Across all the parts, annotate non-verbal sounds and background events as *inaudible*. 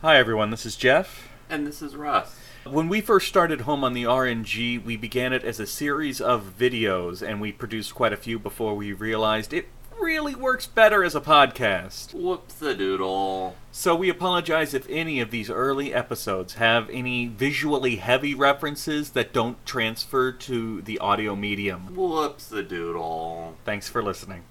Hi everyone, this is Jeff. And this is Russ. When we first started Home on the RNG, we began it as a series of videos, and we produced quite a few before we realized it really works better as a podcast. Whoops a doodle. So we apologize if any of these early episodes have any visually heavy references that don't transfer to the audio medium. Whoops a doodle. Thanks for listening.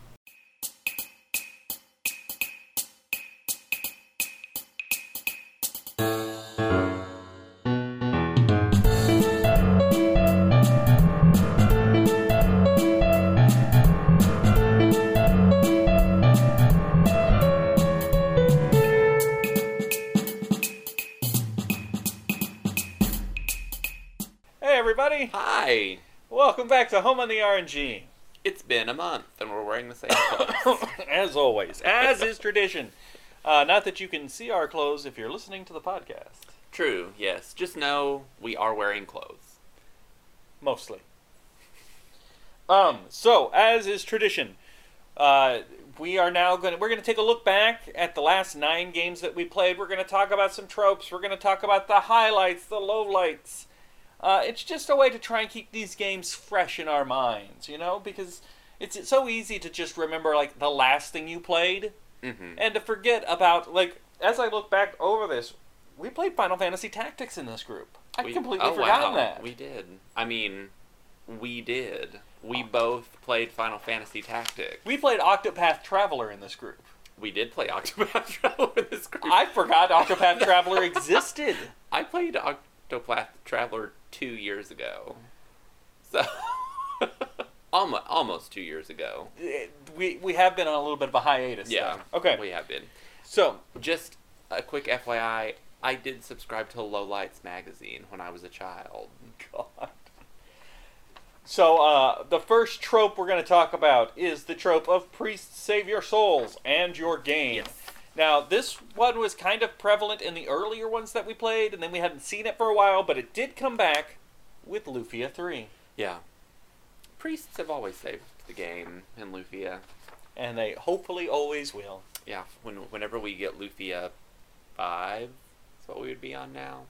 Back to Home on the RNG. It's been a month and we're wearing the same clothes. *laughs* as always, as is tradition. Uh, not that you can see our clothes if you're listening to the podcast. True, yes. Just know we are wearing clothes. Mostly. Um, so, as is tradition, uh, we are now going to we're going to take a look back at the last nine games that we played. We're going to talk about some tropes. We're going to talk about the highlights, the lowlights. Uh, it's just a way to try and keep these games fresh in our minds, you know, because it's, it's so easy to just remember like the last thing you played Mm-hmm. and to forget about like as I look back over this, we played Final Fantasy Tactics in this group. I We- completely oh, forgotten wow. that. We did. I mean, we did. We both played Final Fantasy Tactics. We played Octopath Traveler in this group. We did play Octopath *laughs* Traveler in this group. I forgot Octopath *laughs* Traveler existed. I played Octopath Traveler two years ago. So, *laughs* almost, almost two years ago. We we have been on a little bit of a hiatus. Yeah. though. Okay. We have been. So Just a quick FYI, I did subscribe to Low Lights magazine when I was a child. God. So uh, the first trope we're going to talk about is the trope of priests save your souls and your game. Yes. Now, this one was kind of prevalent in the earlier ones that we played, and then we hadn't seen it for a while, but it did come back with Lufia 3. Yeah. Priests have always saved the game in Lufia. And they hopefully always will. Yeah, when whenever we get Lufia five, that's what we would be on now.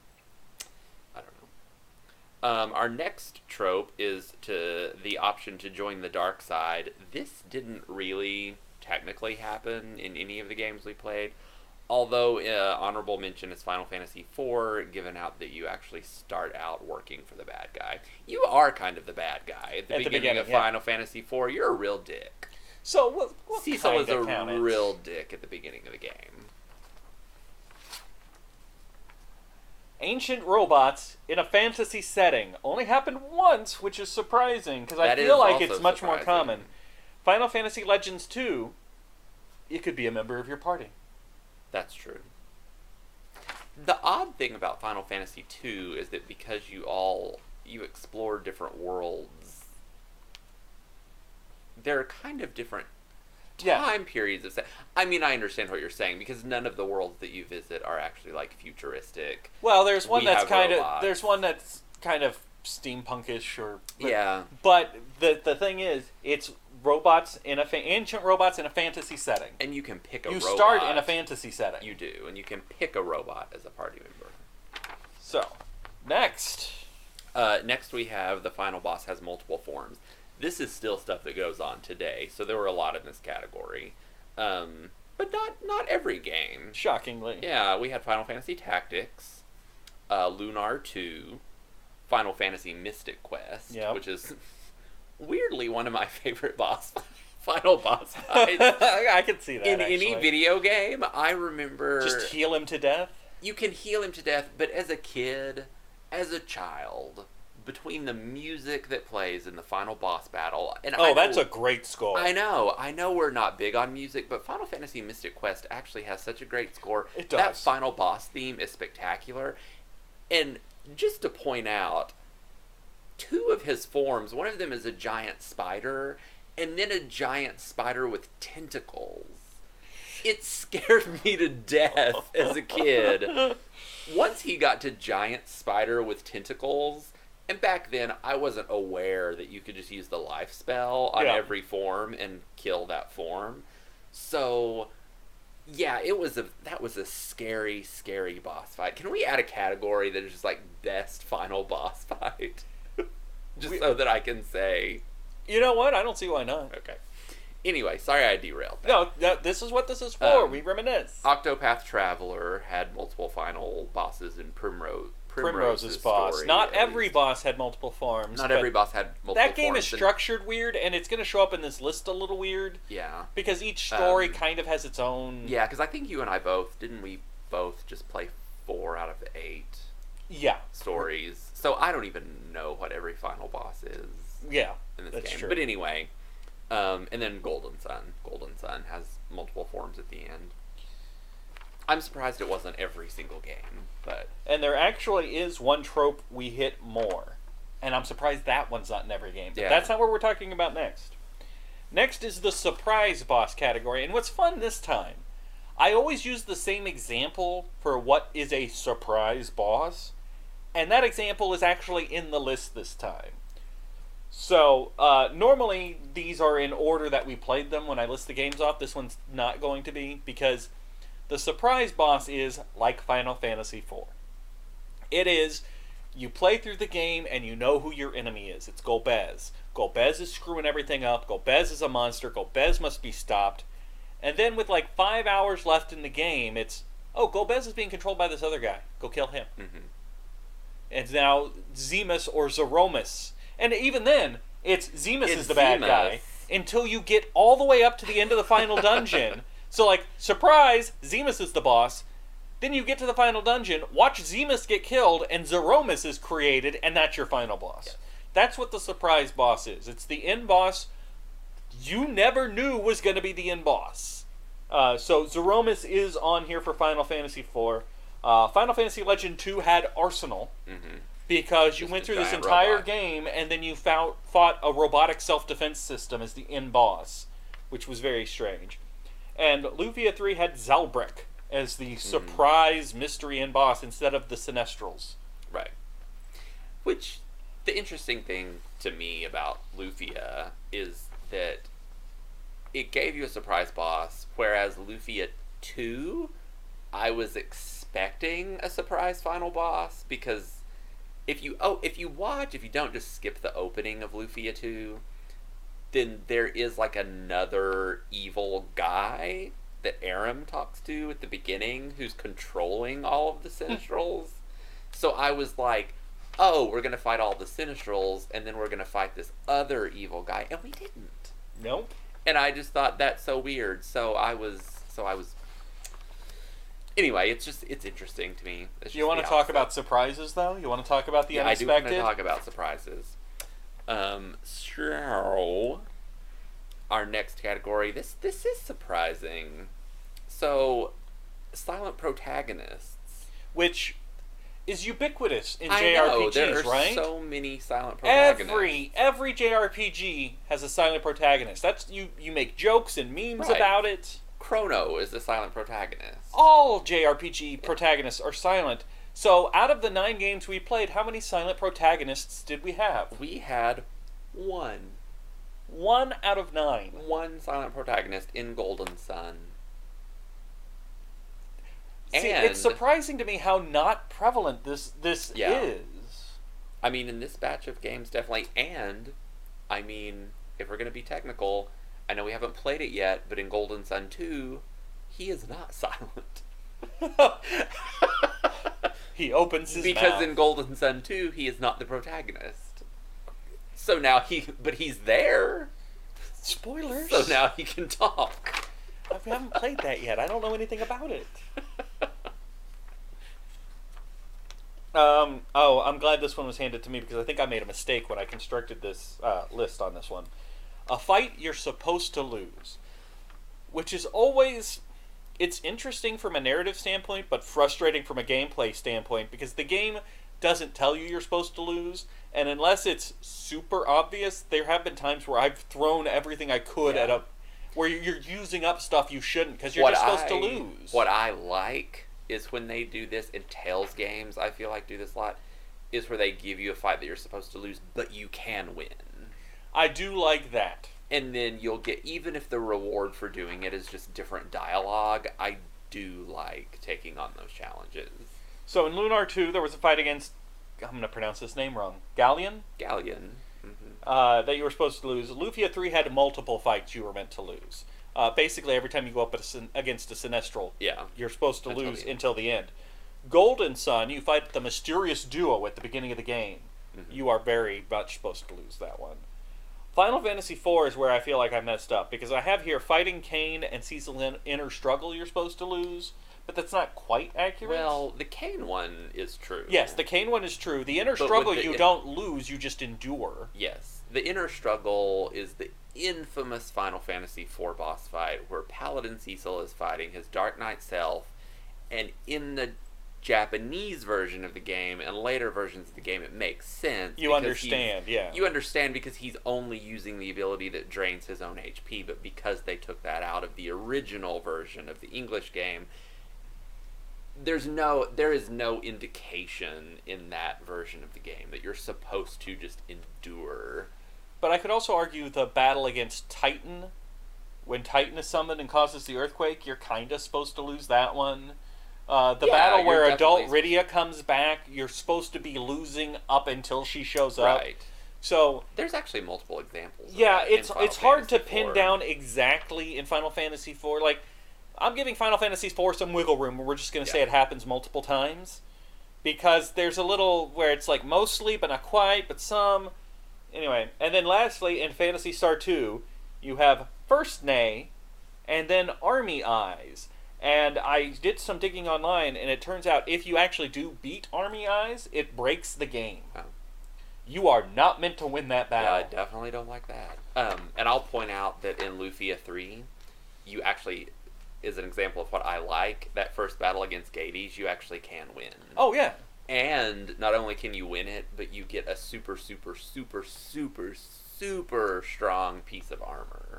I don't know. Um, our next trope is to the option to join the dark side. This didn't really technically happen in any of the games we played. Although uh, honorable mention is Final Fantasy IV, given out that you actually start out working for the bad guy. You are kind of the bad guy at the, At the beginning, beginning, of yeah. Final Fantasy IV. You're a real dick. So, what, what Cecil is a counted? real dick at the beginning of the game. Ancient robots in a fantasy setting only happened once, which is surprising because I feel like it's much more common. Final Fantasy Legends 2, it could be a member of your party. That's true. The odd thing about Final Fantasy 2 is that because you all you explore different worlds, there are kind of different Yeah. time periods of. I mean, I understand what you're saying because none of the worlds that you visit are actually like futuristic. Well, there's one We that's kind of there's one that's kind of steampunkish or Yeah, But the the thing is, it's robots in a fa- ancient robots in a fantasy setting. and you can pick a You robot. start in a fantasy setting. You do, and you can pick a robot as a party member. so, next. Uh, next, we have the final boss has multiple forms. This is still stuff that goes on today, so there were a lot in this category, um, but not not every game. Shockingly. Yeah, we had Final Fantasy Tactics, uh, Lunar Two, Final Fantasy Mystic Quest, Yep. which is weirdly one of my *laughs* favorite boss *laughs* final boss fights. *laughs* I can see that. in any video game, I remember Just heal him to death. you can heal him to death, but as a kid, as a child, between the music that plays in the final boss battle, and I Oh, that's know- a great score. I know, I know we're not big on music, but Final Fantasy Mystic Quest actually has such a great score. It does. That final boss theme is spectacular. And just to point out, two of his forms, one of them is a giant spider, and then a giant spider with tentacles. It scared *laughs* me to death as a kid. Once he got to giant spider with tentacles, and back then I wasn't aware that you could just use the life spell on Yeah. every form and kill that form. So yeah, it was a that was a scary, scary boss fight. Can we add a category that is just like best final *laughs* boss fight? Just We- so that I can say You know what? I don't see why not. okay. Anyway, sorry I derailed. That. No, that, this is what this is for. Um, we reminisce. Octopath Traveler had multiple final bosses in Primrose. Primrose's boss. story, Not every least. boss had multiple forms. Not every boss had multiple. Forms. That game is forms, and- structured weird, and it's going to show up in this list a little weird Yeah, because each story Um, kind of has its own. yeah, because I think you and I both didn't we both just play four out of eight Yeah. stories. So I don't even know what every final boss is Yeah. in this That's game. true. But anyway, um, and then Golden Sun. Golden Sun has multiple forms at the end. I'm surprised it wasn't every single game, but And there actually is one trope we hit more. And I'm surprised that one's not in every game. But Yeah. that's not what we're talking about next. Next is the surprise boss category. And what's fun this time, I always use the same example for what is a surprise boss. And that example is actually in the list this time. So, uh, normally these are in order that we played them when I list the games off. This one's not going to be because the surprise boss is like Final Fantasy IV. It is you play through the game and you know who your enemy is. It's Golbez. Golbez is screwing everything up. Golbez is a monster. Golbez must be stopped. And then with like five hours left in the game, it's oh Golbez is being controlled by this other guy. Go kill him. mhm. And now Zemus or Zeromus. And even then, it's Zemus It's is the bad Zemus. guy until you get all the way up to the end of the final dungeon. *laughs* so like, surprise, Zemus is the boss. Then you get to the final dungeon, watch Zemus get killed, and Zeromus is created, and that's your final boss. Yes. That's what the surprise boss is. It's the end boss you never knew was going to be the end boss. Uh, so Zeromus is on here for Final Fantasy IV. Uh, Final Fantasy Legend 2 had Arsenal Mhm. because you Just went through this entire robot. game and then you found, fought a robotic self-defense system as the end boss, which was very strange. And Lufia 3 had Zalbrek as the Hmm. surprise mystery end boss instead of the Sinistrals. Right. Which the interesting thing to me about Lufia is that it gave you a surprise boss, whereas Lufia 2, I was expecting a surprise final boss because if you oh if you watch if you don't just skip the opening of Lufia 2, then there is like another evil guy that Aram talks to at the beginning who's controlling all of the hmm. Sinistrals. so I was like, oh, we're gonna fight all the Sinistrals and then we're gonna fight this other evil guy, and we didn't. Nope. And I just thought that's so weird. So I was so I was Anyway, it's just it's interesting to me. It's You want to talk about surprises, though? You want to talk about the yeah, I do want to talk about surprises. Um, so our next category. This this is surprising. So, silent protagonists. which is ubiquitous in I know JRPGs, there are right? so many silent protagonists. Every every JRPG has a silent protagonist. That's you you make jokes and memes Right. about it. Chrono is the silent protagonist. All JRPG protagonists are silent. So out of the 9 games we played, how many silent protagonists did we have? We had one 1 out of 9. one silent protagonist in Golden Sun. See, And- it's surprising to me how not prevalent this this Yeah. is. I mean, in this batch of games, definitely. And, I mean, if we're going to be technical, I know we haven't played it yet, but in Golden Sun 2, he is not *laughs* silent. he opens his mouth. because mouth. in Golden Sun 2, he is not the protagonist. So now he, but he's there. spoilers. So now he can talk. I haven't played that yet. I don't know anything about it. Um, oh, I'm glad this one was handed to me because I think I made a mistake when I constructed this uh, list on this one. A fight you're supposed to lose, which is always it's interesting from a narrative standpoint, but frustrating from a gameplay standpoint because the game doesn't tell you you're supposed to lose, and unless it's super obvious, there have been times where I've thrown everything I could Yeah. at a where you're using up stuff you shouldn't because you're what just supposed I, to lose. What I like is when they do this in Tales games. I feel like do this a lot. Is where they give you a fight that you're supposed to lose, but you can win. I do like that. and then you'll get even if the reward for doing it is just different dialogue. I do like taking on those challenges. So in Lunar 2, there was a fight against, I'm going to pronounce this name wrong, Galleon, Galleon. hmm uh, that you were supposed to lose. Lufia 3 had multiple fights you were meant to lose. Uh, basically, every time you go up a against a Sinistral, Yeah. you're supposed to Until lose the until the end. Golden Sun, you fight the mysterious duo at the beginning of the game. Mhm. You are very much supposed to lose that one. Final Fantasy IV is where I feel like I messed up because I have here fighting Kain and Cecil in Inner Struggle you're supposed to lose, but that's not quite accurate. Well, the Kain one is true. yes, the Kain one is true. The Inner But Struggle the you in- don't lose, you just endure. Yes. The inner struggle is the infamous Final Fantasy IV boss fight where Paladin Cecil is fighting his Dark Knight self, and in the Japanese version of the game and later versions of the game, it makes sense. You understand, yeah. You understand because he's only using the ability that drains his own HP, but because they took that out of the original version of the English game, there's no there is no indication in that version of the game that you're supposed to just endure. But I could also argue the battle against Titan, when Titan is summoned and causes the earthquake, you're kind of supposed to lose that one. Uh, the Yeah, battle where adult Rydia comes back, you're supposed to be losing up until she shows up. Right. So There's actually multiple examples. yeah, it's it's hard to Fantasy pin down exactly in Final Fantasy IV. Like, I'm giving Final Fantasy IV some wiggle room. We're just going to say it happens multiple times, because there's a little where it's like mostly, but not quite, but some. Anyway, and then lastly, in Phantasy Star Two, you have first Nay, and then Army Eyes. And I did some digging online, and it turns out if you actually do beat Army Eyes, it breaks the game. Oh. You are not meant to win that Yeah, battle. I definitely don't like that. Um, and I'll point out that in Lufia 3, you actually, is an example of what I like, that first battle against Gades, you actually can win. Oh yeah, And not only can you win it, but you get a super, super, super, super, super strong piece of armor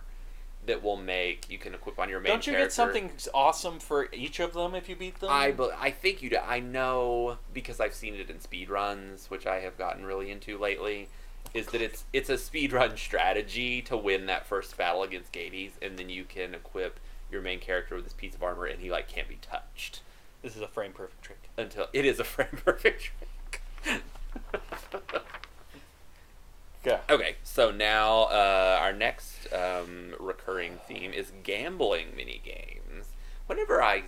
that will make, you can equip on your main character. don't you character. get something awesome for each of them if you beat them? I, be- I think you do. I know because I've seen it in speed runs, which I have gotten really into lately. Is that it's it's a speed run *laughs* strategy to win that first battle against Gades, and then you can equip your main character with this piece of armor, and he like can't be touched this is a frame perfect trick. until it is a *laughs* frame perfect trick. *laughs* Okay, so now uh, our next um, recurring theme is gambling mini games. Whenever I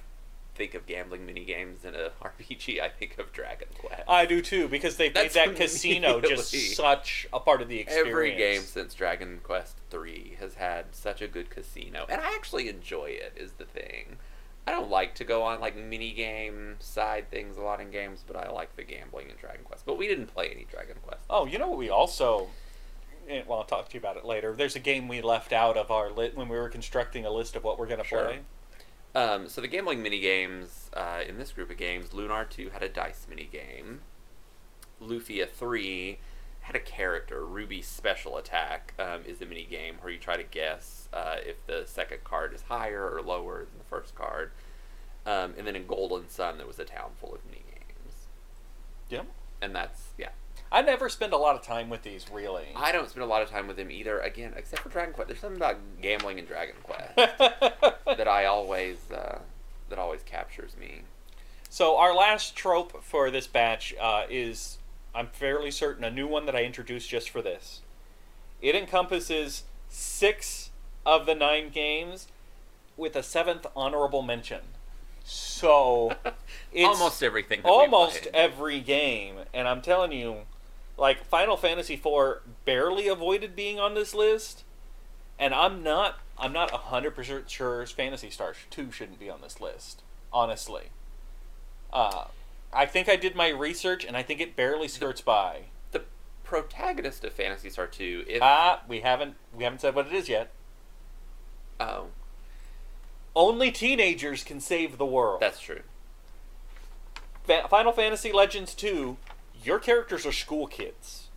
think of gambling mini games in a *laughs* RPG, I think of Dragon Quest. I do too because they've made That's that casino *laughs* just such a part of the experience. Every game since Dragon Quest III has had such a good casino, and I actually enjoy it. Is the thing. I don't like to go on like mini game side things a lot in games, but I like the gambling in Dragon Quest. But we didn't play any Dragon Quest. Oh, you know what? We also, well, I'll talk to you about it later. There's a game we left out of our lit when we were constructing a list of what we're gonna Sure. play. Um, so the gambling mini games uh, in this group of games, Lunar Two had a dice mini game. Lufia Three had a character. Ruby's special attack um, is a mini game where you try to guess uh, if the second card is higher or lower than the first card. Um, and then in Golden Sun, there was a town full of mini games, Yep. and that's yeah. I never spend a lot of time with these really. I don't spend a lot of time with them either. Again, except for Dragon Quest. There's something about gambling in Dragon Quest *laughs* that I always uh, that always captures me. So our last trope for this batch uh, is, I'm fairly certain, a new one that I introduced just for this. It encompasses six of the nine games, with a seventh honorable mention. So *laughs* it's almost everything. Almost every game, and I'm telling you, like Final Fantasy IV barely avoided being on this list, and I'm not I'm not hundred percent sure Phantasy Star Two shouldn't be on this list. Honestly, uh, I think I did my research, and I think it barely skirts by. the protagonist of Phantasy Star 2, if Ah, we haven't we haven't said what it is yet. oh, Only teenagers can save the world. that's true. Fa- Final Fantasy Legends 2, your characters are school kids.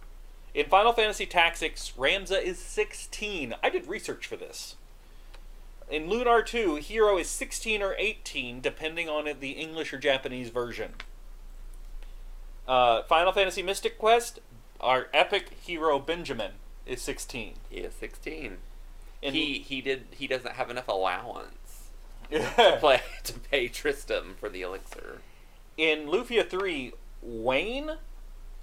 In Final Fantasy Tactics, Ramza is 16. I did research for this. In Lunar 2, Hero is 16 or 18, depending on the English or Japanese version. Uh, Final Fantasy Mystic Quest, our epic hero Benjamin is 16. He is 16. In, he he did he doesn't have enough allowance *laughs* to play to pay Tristram for the elixir. In Lufia three, Wayne.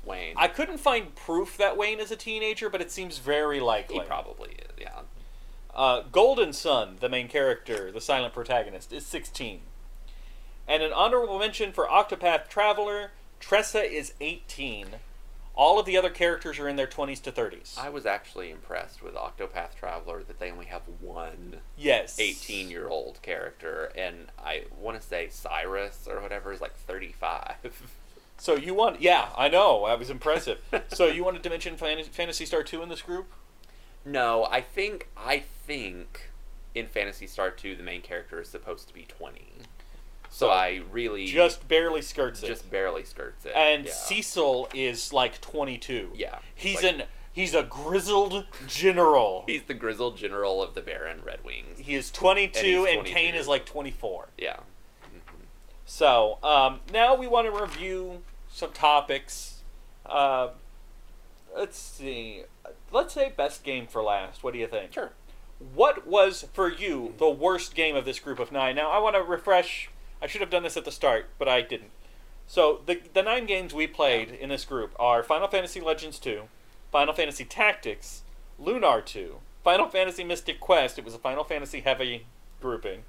Wayne, I couldn't find proof that Wayne is a teenager, but it seems very likely. he probably is. Yeah, Uh, Golden Sun, the main character, the silent protagonist, is 16. And an honorable mention for Octopath Traveler, Tressa is 18. All of the other characters are in their 20s to 30s. I was actually impressed with Octopath Traveler that they only have one yes. 18 year old character, and I want to say Cyrus or whatever is like 35. *laughs* So you want, yeah, I know, that was impressive. so you wanted to mention Phantasy Star 2 in this group? no, I think I think in Phantasy Star 2 the main character is supposed to be 20. So, So, I really Just barely skirts it. just barely skirts it. and yeah. Cecil is like 22. Yeah, He's like- an he's a grizzled general. *laughs* he's the grizzled general of the Baron Red Wings. he is 22 And he's and 22. Kain is like 24. Yeah. So um, now we want to review some topics. Uh, let's see. Let's say best game for last. What do you think? Sure. What was for you the worst game of this group of nine? Now I want to refresh. I should have done this at the start, but I didn't. So the the nine games we played in this group are Final Fantasy Legends two, Final Fantasy Tactics, Lunar two, Final Fantasy Mystic Quest. It was a Final Fantasy heavy grouping.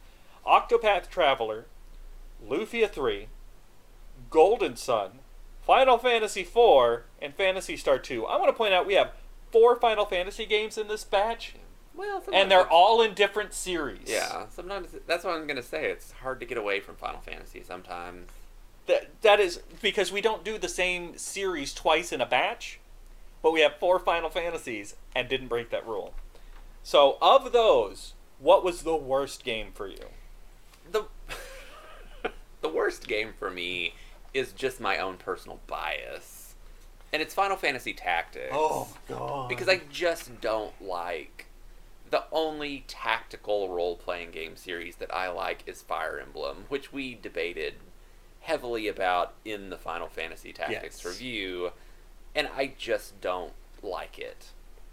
Octopath Traveler, Lufia 3, Golden Sun, Final Fantasy 4, and Phantasy Star 2. I want to point out we have four Final Fantasy games in this batch, Well, and they're all in different series. Yeah, sometimes that's what I'm gonna say. It's hard to get away from Final Fantasy sometimes. That, that is because we don't do the same series twice in a batch, but we have four Final Fantasies and didn't break that rule. So, of those, what was the worst game for you? The the worst game for me is just my own personal bias, and it's Final Fantasy Tactics. Oh god! because I just don't like the only tactical role playing game series that I like is Fire Emblem, which we debated heavily about in the Final Fantasy Tactics Yes. review, and I just don't like it.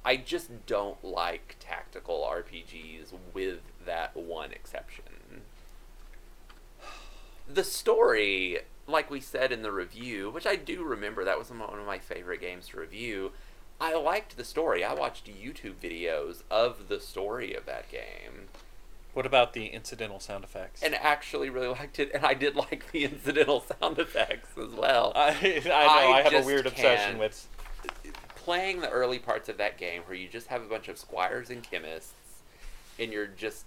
I just don't like tactical RPGs with that one exception. The story, like we said in the review, which I do remember, that was one of my favorite games to review. I liked the story. I watched YouTube videos of the story of that game What about the incidental sound effects? and actually really *laughs* liked it. And I did like the incidental *laughs* sound effects as well. I, *laughs* I know I, I have a weird obsession with. Playing the early parts of that game where you just have a bunch of squires and chemists and you're just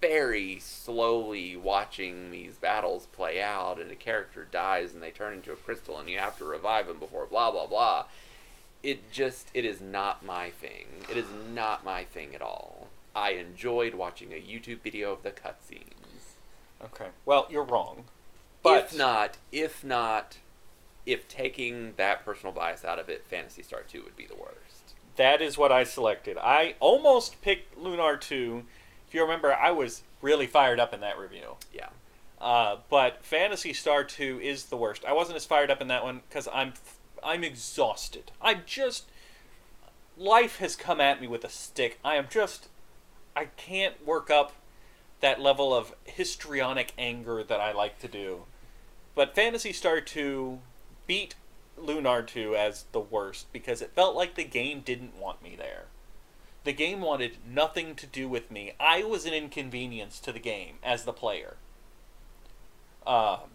very slowly watching these battles play out and a character dies and they turn into a crystal and you have to revive them before blah blah blah it just it is not my thing it is not my thing at all i enjoyed watching a youtube video of the cutscenes Okay. Well, you're wrong. But if not if not if taking that personal bias out of it phantasy star 2 would be the worst that is what I selected. I almost picked Lunar 2. If you remember, I was really fired up in that review. yeah Uh, but Phantasy Star 2 is the worst. I wasn't as fired up in that one because I'm I'm exhausted. I'm just life has come at me with a stick. I am just I can't work up that level of histrionic anger that I like to do. But Phantasy Star 2 beat Lunar 2 as the worst because it felt like the game didn't want me there. The game wanted nothing to do with me. I was an inconvenience to the game as the player. Um,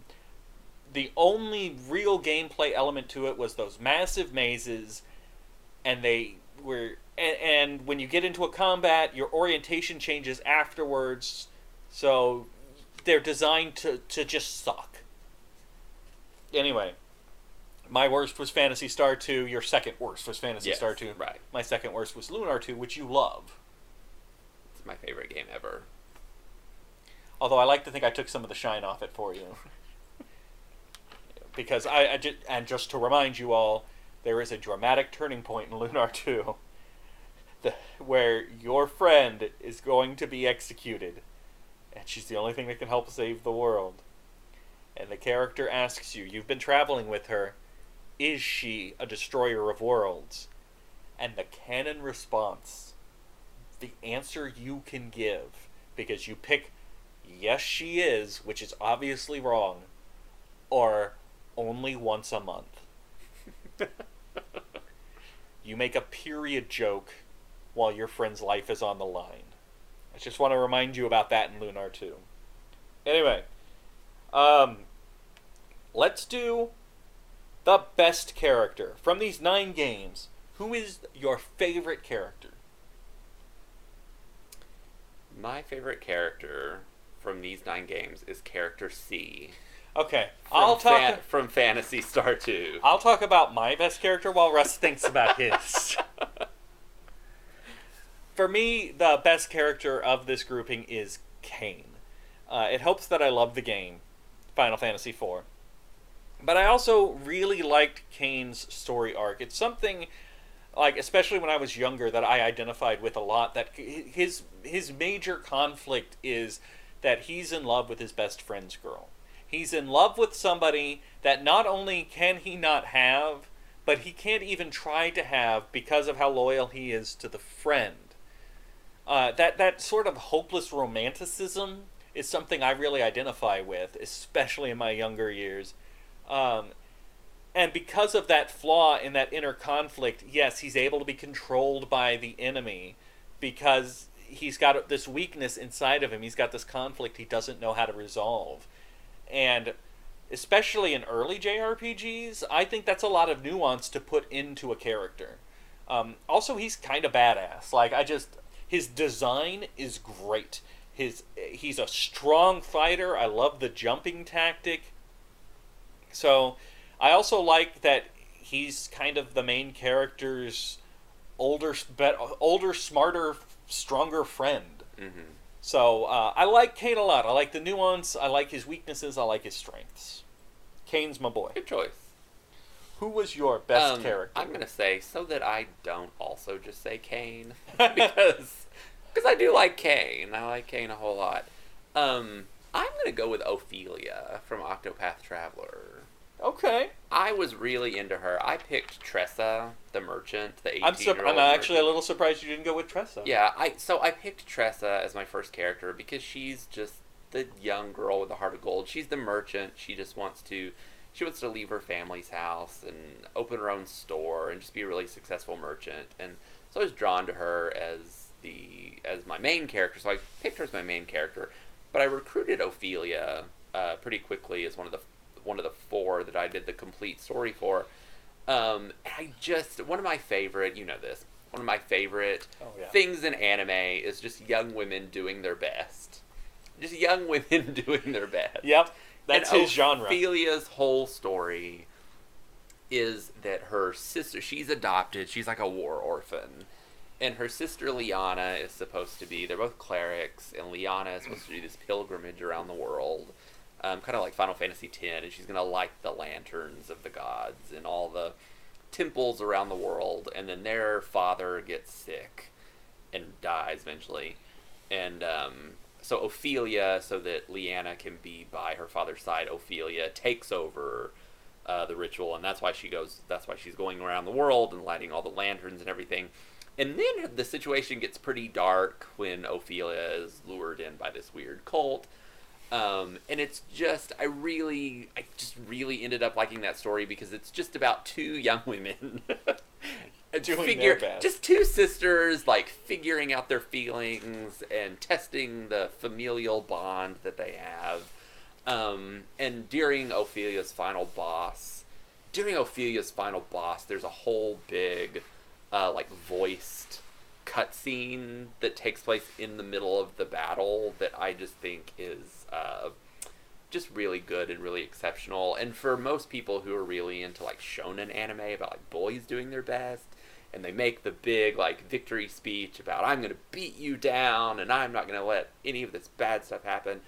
the only real gameplay element to it was those massive mazes, and they were. And, and when you get into a combat, your orientation changes afterwards, so they're designed to, to just suck. Anyway, my worst was Phantasy Star 2. Your second worst was Fantasy Yes, Star 2. right My second worst was Lunar 2, which you love. it's my favorite game ever Although I like to think I took some of the shine off it for you. *laughs* because I, I just, and just to remind you all, there is a dramatic turning point in Lunar *laughs* 2 the, where your friend is going to be executed, and she's the only thing that can help save the world. And the character asks you, you've been traveling with her, is she a destroyer of worlds? And the canon response the answer you can give because you pick yes she is, which is obviously wrong, or only once a month. *laughs* you make a period joke while your friend's life is on the line. I just want to remind you about that in Lunar 2. Anyway, um, let's do the best character from these nine games. Who is your favorite character? My favorite character from these nine games is character C. Okay, From I'll talk. Fan- from Phantasy Star 2. I'll talk about my best character while Russ thinks about his. *laughs* For me, the best character of this grouping is Kain. Uh, it helps that I love the game, Final Fantasy IV. But I also really liked Kain's story arc. It's something, like especially when I was younger, that I identified with a lot. That his his major conflict is that he's in love with his best friend's girl. He's in love with somebody that not only can he not have, but he can't even try to have because of how loyal he is to the friend. Uh, that that sort of hopeless romanticism is something I really identify with, especially in my younger years. Um, and because of that flaw in that inner conflict, yes, he's able to be controlled by the enemy because he's got this weakness inside of him. He's got this conflict he doesn't know how to resolve. And especially in early JRPGs, I think that's a lot of nuance to put into a character. Um, also, he's kind of badass. Like I just, his design is great. His he's a strong fighter. I love the jumping tactic. So, I also like that he's kind of the main character's older, bet, older, smarter, stronger friend. hmm So uh, I like Kain a lot. I like the nuance. I like his weaknesses. I like his strengths. Kain's my boy. Good choice. Who was your best Um, character? I'm gonna say so that I don't also just say Kain *laughs* because because I do like Kain. I like Kain a whole lot. Um, I'm gonna go with Ophelia from Octopath Traveler. Okay. I was really into her. I picked Tressa, the merchant, the 18 I'm, sur-. I'm actually a little surprised you didn't go with Tressa. Yeah, I so I picked Tressa as my first character because she's just the young girl with the heart of gold. She's the merchant. She just wants to she wants to leave her family's house and open her own store and just be a really successful merchant. And so I was drawn to her as the as my main character. So I picked her as my main character, but I recruited Ophelia uh, pretty quickly as one of the one of the four that I did the complete story for. Um, I just one of my favorite, you know this, one of my favorite Oh yeah. things in anime is just young women doing their best. Just young *laughs* women *laughs* doing their best. Yep. That's And his genre. Ophelia's whole story is that her sister, she's adopted, she's like a war orphan. And her sister Lianna is supposed to be, they're both clerics, and Lianna is supposed to do this pilgrimage around the world, um, kind of like Final Fantasy X, and she's to light the lanterns of the gods in all the temples around the world. And then their father gets sick and dies eventually. And um, so Ophelia, so that Lianna can be by her father's side, Ophelia takes over uh, the ritual, and that's why she goes. That's why she's going around the world and lighting all the lanterns and everything. And then the situation gets pretty dark when Ophelia is lured in by this weird cult. Um, and it's just, I really, I just really ended up liking that story because it's just about two young women. *laughs* Doing figure, just two sisters like figuring out their feelings and testing the familial bond that they have. Um, and during Ophelia's final boss, during Ophelia's final boss, there's a whole big, uh, like voiced cutscene that takes place in the middle of the battle that I just think is uh, just really good and really exceptional. And for most people who are really into like shonen anime about like boys doing their best, and they make the big like victory speech about I'm gonna beat you down and I'm not gonna let any of this bad stuff happen.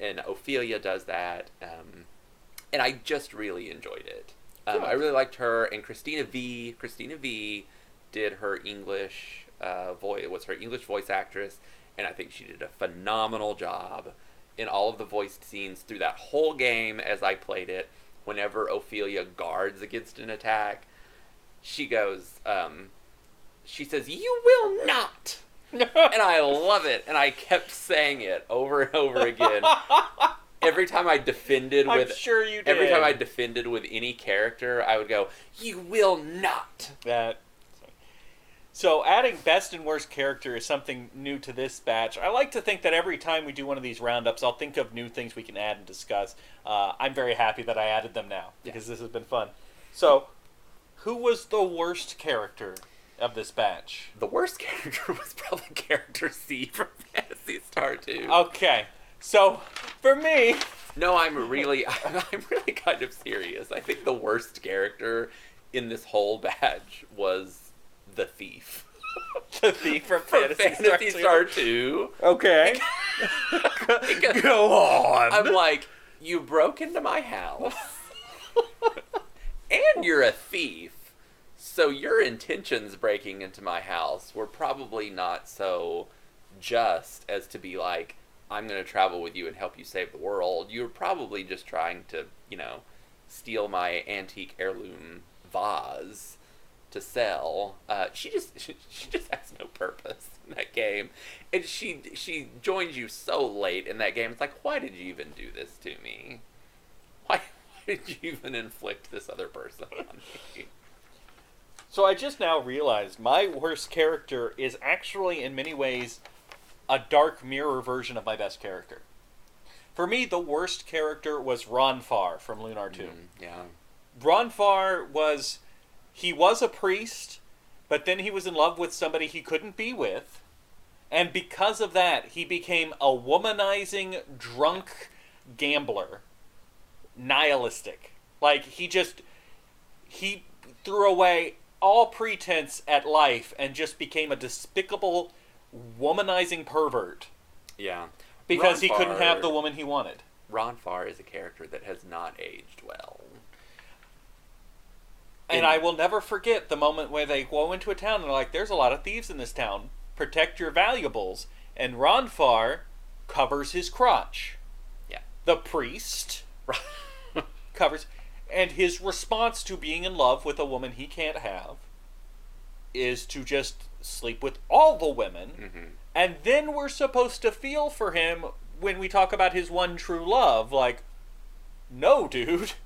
And Ophelia does that, um, and I just really enjoyed it. Um, I really liked her and Cristina Vee Cristina Vee did her English uh, voice was her English voice actress, and I think she did a phenomenal job in all of the voiced scenes through that whole game as I played it. Whenever Ophelia guards against an attack, she goes, um, she says, "You will not *laughs* and I love it. And I kept saying it over and over again. *laughs* Every time I defended I'm with sure you did. every time I defended with any character, I would go, "You will not." that. So adding best and worst character is something new to this batch. I like to think that every time we do one of these roundups, I'll think of new things we can add and discuss. Uh, I'm very happy that I added them now because this has been fun. So, who was the worst character of this batch? The worst *laughs* character was probably character C from *laughs* Phantasy Star 2. Okay, so for me, No, I'm really, *laughs* I'm really kind of serious. I think the worst character in this whole batch was the thief. *laughs* the thief from *laughs* From Fantasy, Phantasy Star Star 2. 2. Okay, *laughs* Because go on. I'm like, you broke into my house, and you're a thief. So your intentions breaking into my house were probably not so just as to be like, I'm going to travel with you and help you save the world. You were probably just trying to, you know, steal my antique heirloom vase to sell. Uh, she just *laughs* she, she just has no purpose in that game, and she she joins you so late in that game. It's like, why did you even do this to me? Why *laughs* why did you even inflict this other person on me? So I just now realized my worst character is actually in many ways a dark mirror version of my best character. For me, the worst character was Ron Ronfar from Lunar 2. Mm, yeah, Ronfar was he was a priest, but then he was in love with somebody he couldn't be with. And because of that, he became a womanizing drunk gambler. Nihilistic. Like he just he threw away all pretense at life and just became a despicable womanizing pervert yeah. because he Ron couldn't have the woman he wanted. Ronfar is a character that has not aged well. And I will never forget the moment where they go into a town and they're like, "There's a lot of thieves in this town. Protect your valuables." And Ronfar covers his crotch. Yeah. The priest *laughs* covers, and his response to being in love with a woman he can't have is to just sleep with all the women. hmm And then we're supposed to feel for him when we talk about his one true love. Like, no, dude. *laughs*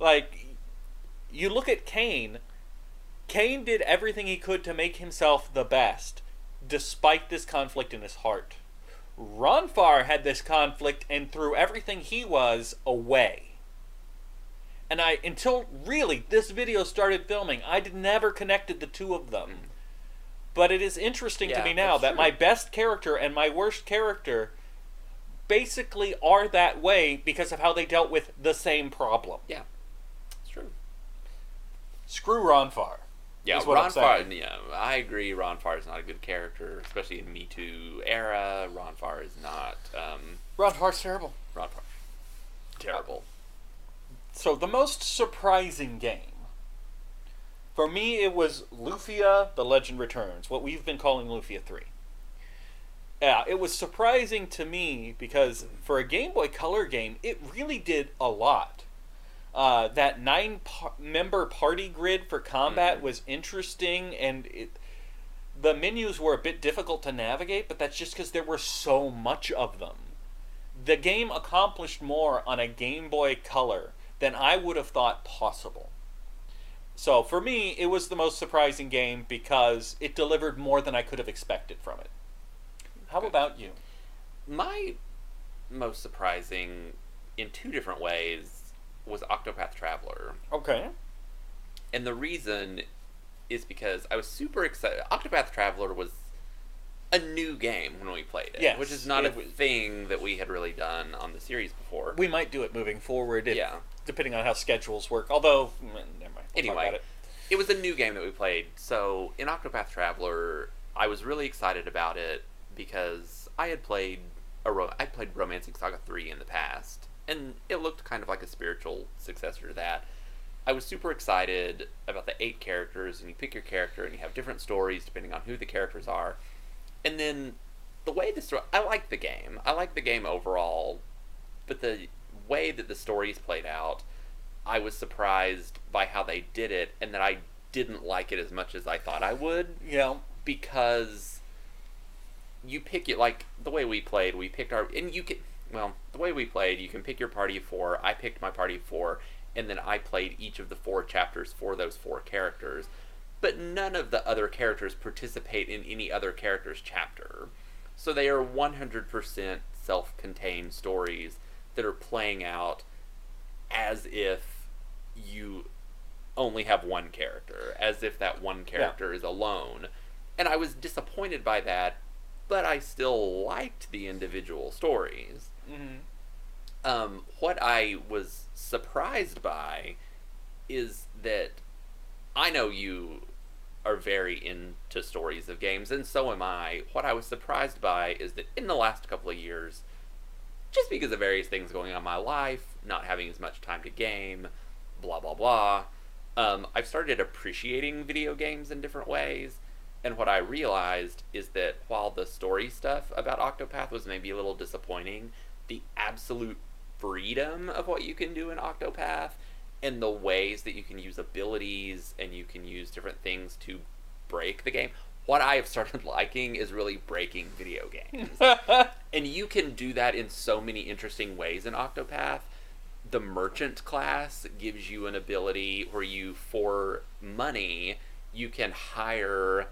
Like, you look at Kain. Kain did everything he could to make himself the best, despite this conflict in his heart. Ronfar had this conflict and threw everything he was away. And I, until really this video started filming, I would never connected the two of them. Mm. But it is interesting to me now that true. my best character and my worst character basically are that way because of how they dealt with the same problem. Yeah. Screw Ronfar. Yeah, what Ronfar. Yeah, I agree. Ronfar is not a good character, especially in Me Too era. Ronfar is not. Um, Ronfar's terrible. Ronfar, terrible. So the most surprising game for me it was Lufia: The Legend Returns, what we've been calling Lufia Three. Yeah, it was surprising to me because for a Game Boy Color game, it really did a lot. Uh, that nine par- member party grid for combat Mhm. was interesting, and it the menus were a bit difficult to navigate, but that's just because there were so much of them. The game accomplished more on a Game Boy Color than I would have thought possible. So for me, it was the most surprising game because it delivered more than I could have expected from it. How Okay. about you? My most surprising, in two different ways, was Octopath Traveler. Okay. And the reason is because I was super excited. Octopath Traveler was a new game when we played it, Yes, which is not a was- thing that we had really done on the series before. We might do it moving forward, if, Yeah. depending on how schedules work. Although, mm, never mind. We'll Anyway, it. it was a new game that we played. So in Octopath Traveler, I was really excited about it because I had played a ro- I played Romancing Saga three in the past, and it looked kind of like a spiritual successor to that. I was super excited about the eight characters, and you pick your character, and you have different stories depending on who the characters are. And then the way the story, I like the game. I like the game overall, but the way that the stories played out, I was surprised by how they did it, and that I didn't like it as much as I thought I would Yeah. because you pick it like the way we played. We picked our and you can well the way we played. You can pick your party of four. I picked my party of four, and then I played each of the four chapters for those four characters. But none of the other characters participate in any other character's chapter. So they are 100% self contained stories that are playing out as if you only have one character, as if that one character is alone. And I was disappointed by that, but I still liked the individual stories. Mm-hmm. Um, what I was surprised by is that I know you are very into stories of games, and so am I. What I was surprised by is that in the last couple of years, just because of various things going on in my life, not having as much time to game, blah blah blah, um, I've started appreciating video games in different ways. And what I realized is that while the story stuff about Octopath was maybe a little disappointing, the absolute freedom of what you can do in Octopath and the ways that you can use abilities and you can use different things to break the game. What I have started *laughs* liking is really breaking video games. *laughs* and you can do that in so many interesting ways in Octopath. The merchant class gives you an ability where you, for money, you can hire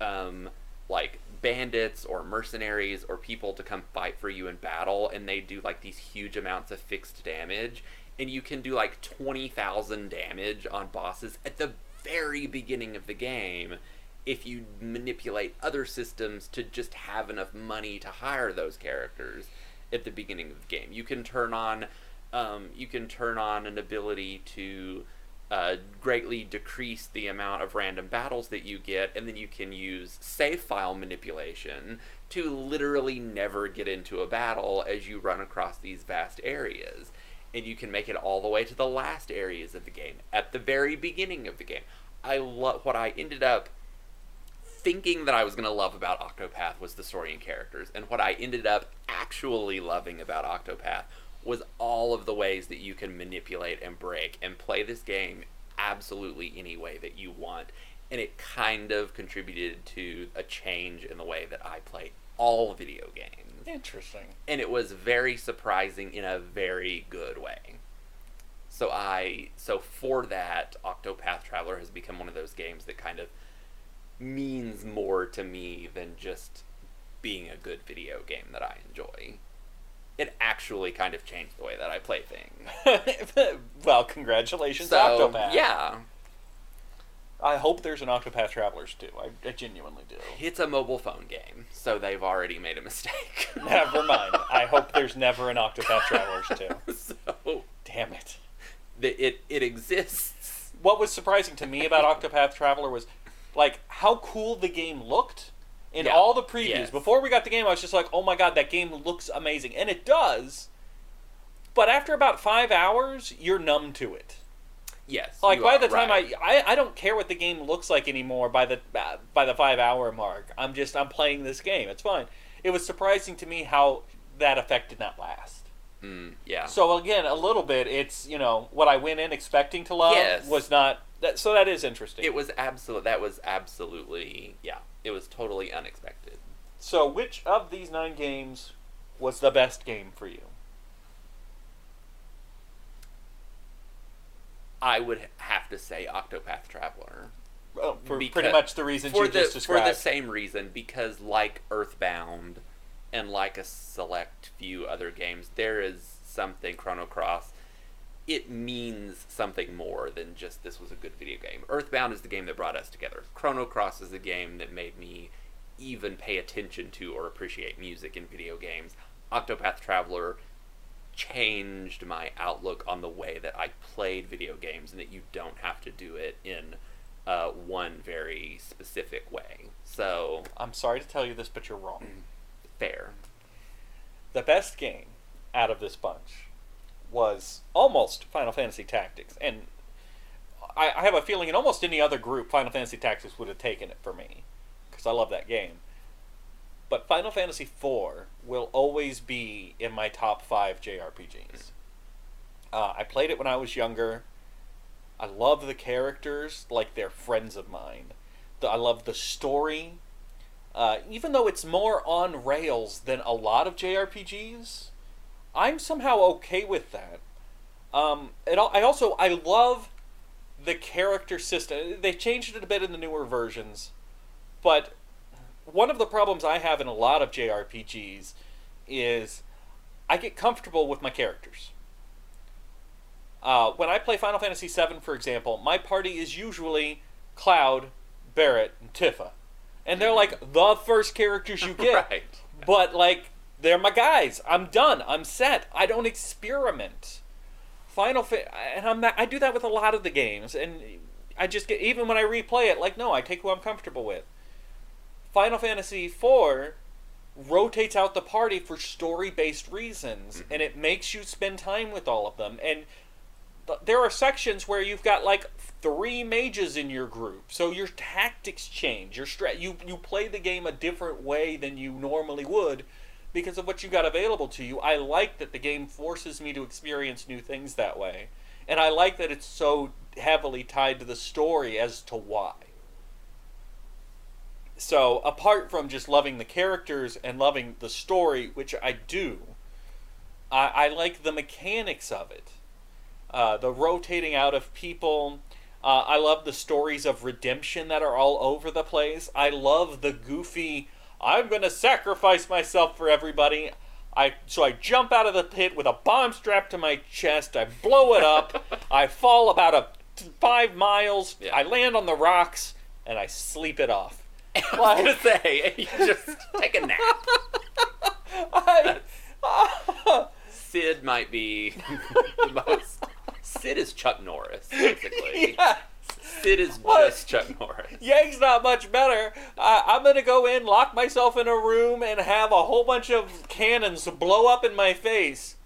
um, like bandits or mercenaries or people to come fight for you in battle, and they do like these huge amounts of fixed damage. And you can do like 20,000 damage on bosses at the very beginning of the game if you manipulate other systems to just have enough money to hire those characters at the beginning of the game. You can turn on um, you can turn on an ability to uh, greatly decrease the amount of random battles that you get, and then you can use save file manipulation to literally never get into a battle as you run across these vast areas. And you can make it all the way to the last areas of the game at the very beginning of the game. I love what I ended up thinking that I was going to love about Octopath was the story and characters, and what I ended up actually loving about Octopath was all of the ways that you can manipulate and break and play this game absolutely any way that you want. And it kind of contributed to a change in the way that I play all video games. Interesting. And it was very surprising in a very good way. So I so for that, Octopath Traveler has become one of those games that kind of means more to me than just being a good video game that I enjoy it actually kind of changed the way that I play things. *laughs* well, congratulations, so, Octopath. Yeah. I hope there's an Octopath Travelers too. I, I genuinely do. It's a mobile phone game, so they've already made a mistake. *laughs* never mind. I hope there's never an Octopath Travelers too. *laughs* so, damn it. The, it it exists. What was surprising to me about Octopath Traveler was like how cool the game looked in Yeah. all the previews. Yes. Before we got the game, I was just like, "Oh my god, that game looks amazing," and it does. But after about five hours, you're numb to it. Yes. Like by are, the time right. I, I I don't care what the game looks like anymore. By the by the five hour mark, I'm just I'm playing this game. It's fine. It was surprising to me how that effect did not last. Mm, yeah. So again, a little bit. It's you know what I went in expecting to love Yes. was not. That, so that is interesting. It was absolute. That was absolutely. Yeah. It was totally unexpected. so which of these nine games was the best game for you? I would have to say Octopath Traveler. Well, for Because- pretty much the reason you the just for the same reason because like Earthbound and like a select few other games there is something Chrono Cross it means something more than just this was a good video game. Earthbound is the game that brought us together. Chrono Cross is the game that made me even pay attention to or appreciate music in video games. Octopath Traveler changed my outlook on the way that I played video games and that you don't have to do it in uh, one very specific way. So, I'm sorry to tell you this, but you're wrong. *clears throat* fair. the best game out of this bunch was almost Final Fantasy Tactics, and I, I have a feeling in almost any other group, Final Fantasy Tactics would have taken it for me because I love that game. But Final Fantasy IV will always be in my top five JRPGs. Uh, I played it when I was younger. I love the characters like they're friends of mine. The, I love the story. uh, even though it's more on rails than a lot of JRPGs, I'm somehow okay with that. Um, it, I also I love the character system. They changed it a bit in the newer versions, but one of the problems I have in a lot of JRPGs is I get comfortable with my characters. Uh, when I play Final Fantasy VII, for example, my party is usually Cloud, Barret, and Tifa. And they're like the first characters you *laughs* get. right. But like they're my guys. I'm done. I'm set. I don't experiment. Final and I'm I do that with a lot of the games and I just get even when I replay it like no, I take who I'm comfortable with. Final Fantasy IV rotates out the party for story-based reasons and it makes you spend time with all of them and th- there are sections where you've got like three mages in your group so your tactics change your strat you you play the game a different way than you normally would because of what you got available to you i like that the game forces me to experience new things that way and i like that it's so heavily tied to the story as to why so apart from just loving the characters and loving the story which i do i, I like the mechanics of it uh, the rotating out of people. Uh, I love the stories of redemption that are all over the place. I love the goofy. I'm gonna sacrifice myself for everybody. I so I jump out of the pit with a bomb strapped to my chest. I blow it up. *laughs* I fall about a five miles. Yeah. I land on the rocks and I sleep it off. *laughs* I was gonna say, you just take a nap. *laughs* I, Cid might be the most. Cid is Chuck Norris, basically. yeah. Cid is What? just Chuck Norris. *laughs* Yang's not much better. I I'm gonna go in, lock myself in a room, and have a whole bunch of cannons blow up in my face.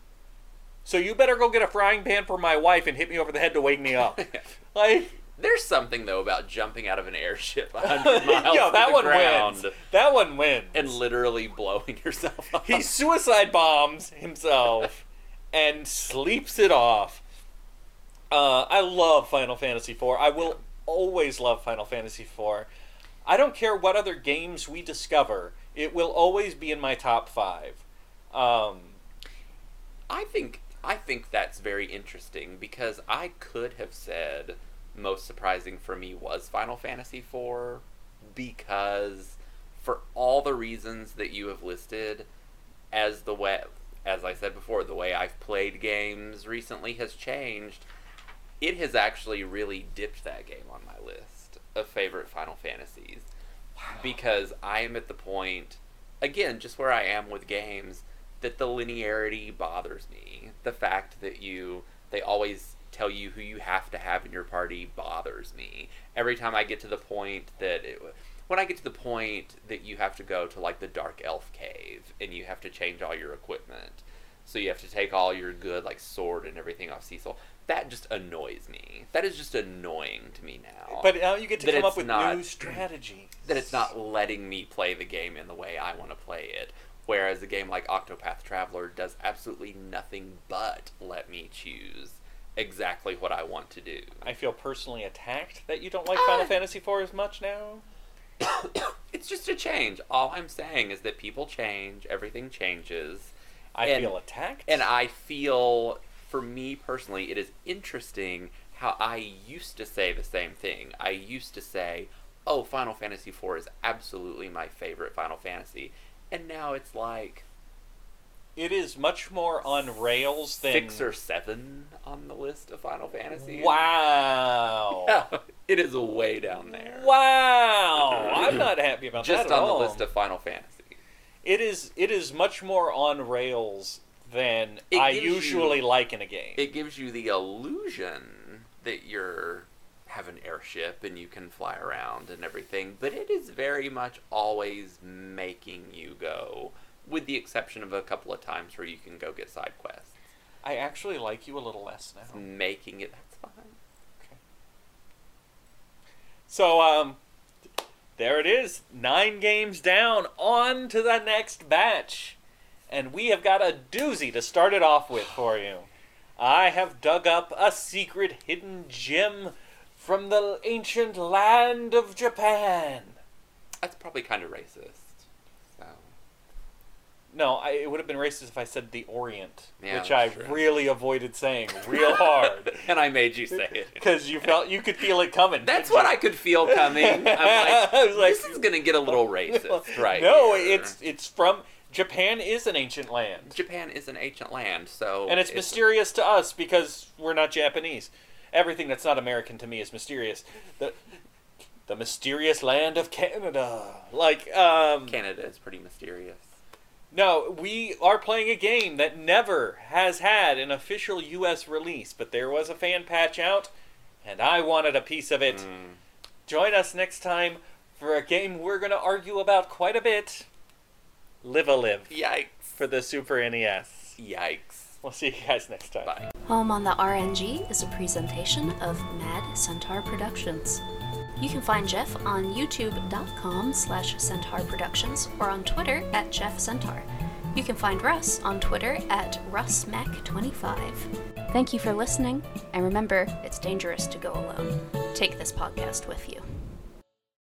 So you better go get a frying pan for my wife and hit me over the head to wake me up. *laughs* like, There's something though about jumping out of an airship 100 *laughs* miles yo, that one ground wins. That one wins. and literally blowing yourself up. he suicide bombs himself and sleeps it off. Uh, I love Final Fantasy IV. I will always love Final Fantasy IV. I don't care what other games we discover; it will always be in my top five. Um, I think I think that's very interesting because I could have said most surprising for me was Final Fantasy IV because for all the reasons that you have listed as the way as I said before the way I've played games recently has changed it has actually really dipped that game on my list of favorite Final Fantasies because I am at the point again just where I am with games that the linearity bothers me. The fact that you they always tell you who you have to have in your party bothers me. Every time I get to the point that it, when I get to the point that you have to go to like the dark elf cave and you have to change all your equipment. So you have to take all your good like sword and everything off Cecil. That just annoys me. That is just annoying to me now. but now you get to That come up with not- new *clears throat* strategies. that it's not letting me play the game in the way I want to play it. Whereas a game like Octopath Traveler does absolutely nothing but let me choose exactly what I want to do. I feel personally attacked that you don't like Final Ah. Fantasy IV as much now. *coughs* it's just a change. All I'm saying is that people change, everything changes. I And- feel attacked. And I feel, for me personally, it is interesting how I used to say the same thing. I used to say, oh, Final Fantasy IV is absolutely my favorite Final Fantasy. And now it's like it is much more on rails than six or seven on the list of Final Fantasy. Wow. *laughs* Yeah, it is way down there. Wow. I'm *laughs* not happy about Just that Just on the list of Final Fantasy. It is it is much more on rails than It I gives you- usually like in a game. It gives you the illusion that you're have an airship and you can fly around and everything, but it is very much always making you go, with the exception of a couple of times where you can go get side quests. I actually like you a little less now. It's making it that's fine. Okay. So um there it is. 9 games down on to the next batch. And we have got a doozy to start it off with for you. I have dug up a secret hidden gem from the ancient land of Japan. That's probably kind of racist. So No, I, it would have been racist if I said the Orient, Yeah, which I true. really avoided saying *laughs* real hard *laughs* and I made you say it. because you felt you could feel it coming. That's what you? I could feel coming. I'm *laughs* like, I was like- this is gonna get a little racist, right? No, here. it's it's from Japan is an ancient land, Japan is an ancient land, so and it's, mysterious to us because we're not Japanese. Everything that's not American to me is mysterious. The the mysterious land of Canada, like um, Canada is pretty mysterious. No, we are playing a game that never has had an official U.S. release, but there was a fan patch out, and I wanted a piece of it. Mm. Join us next time for a game we're going to argue about quite a bit Live a Live Yikes! for the Super NES. Yikes! We'll see you guys next time. Bye. Home on the RNG is a presentation of Mad Centaur Productions. You can find Jeff on youtube.com slash centaur productions or on Twitter at Jeff Centaur. You can find Russ on Twitter at RussMac25. Thank you for listening, and remember, it's dangerous to go alone. Take this podcast with you.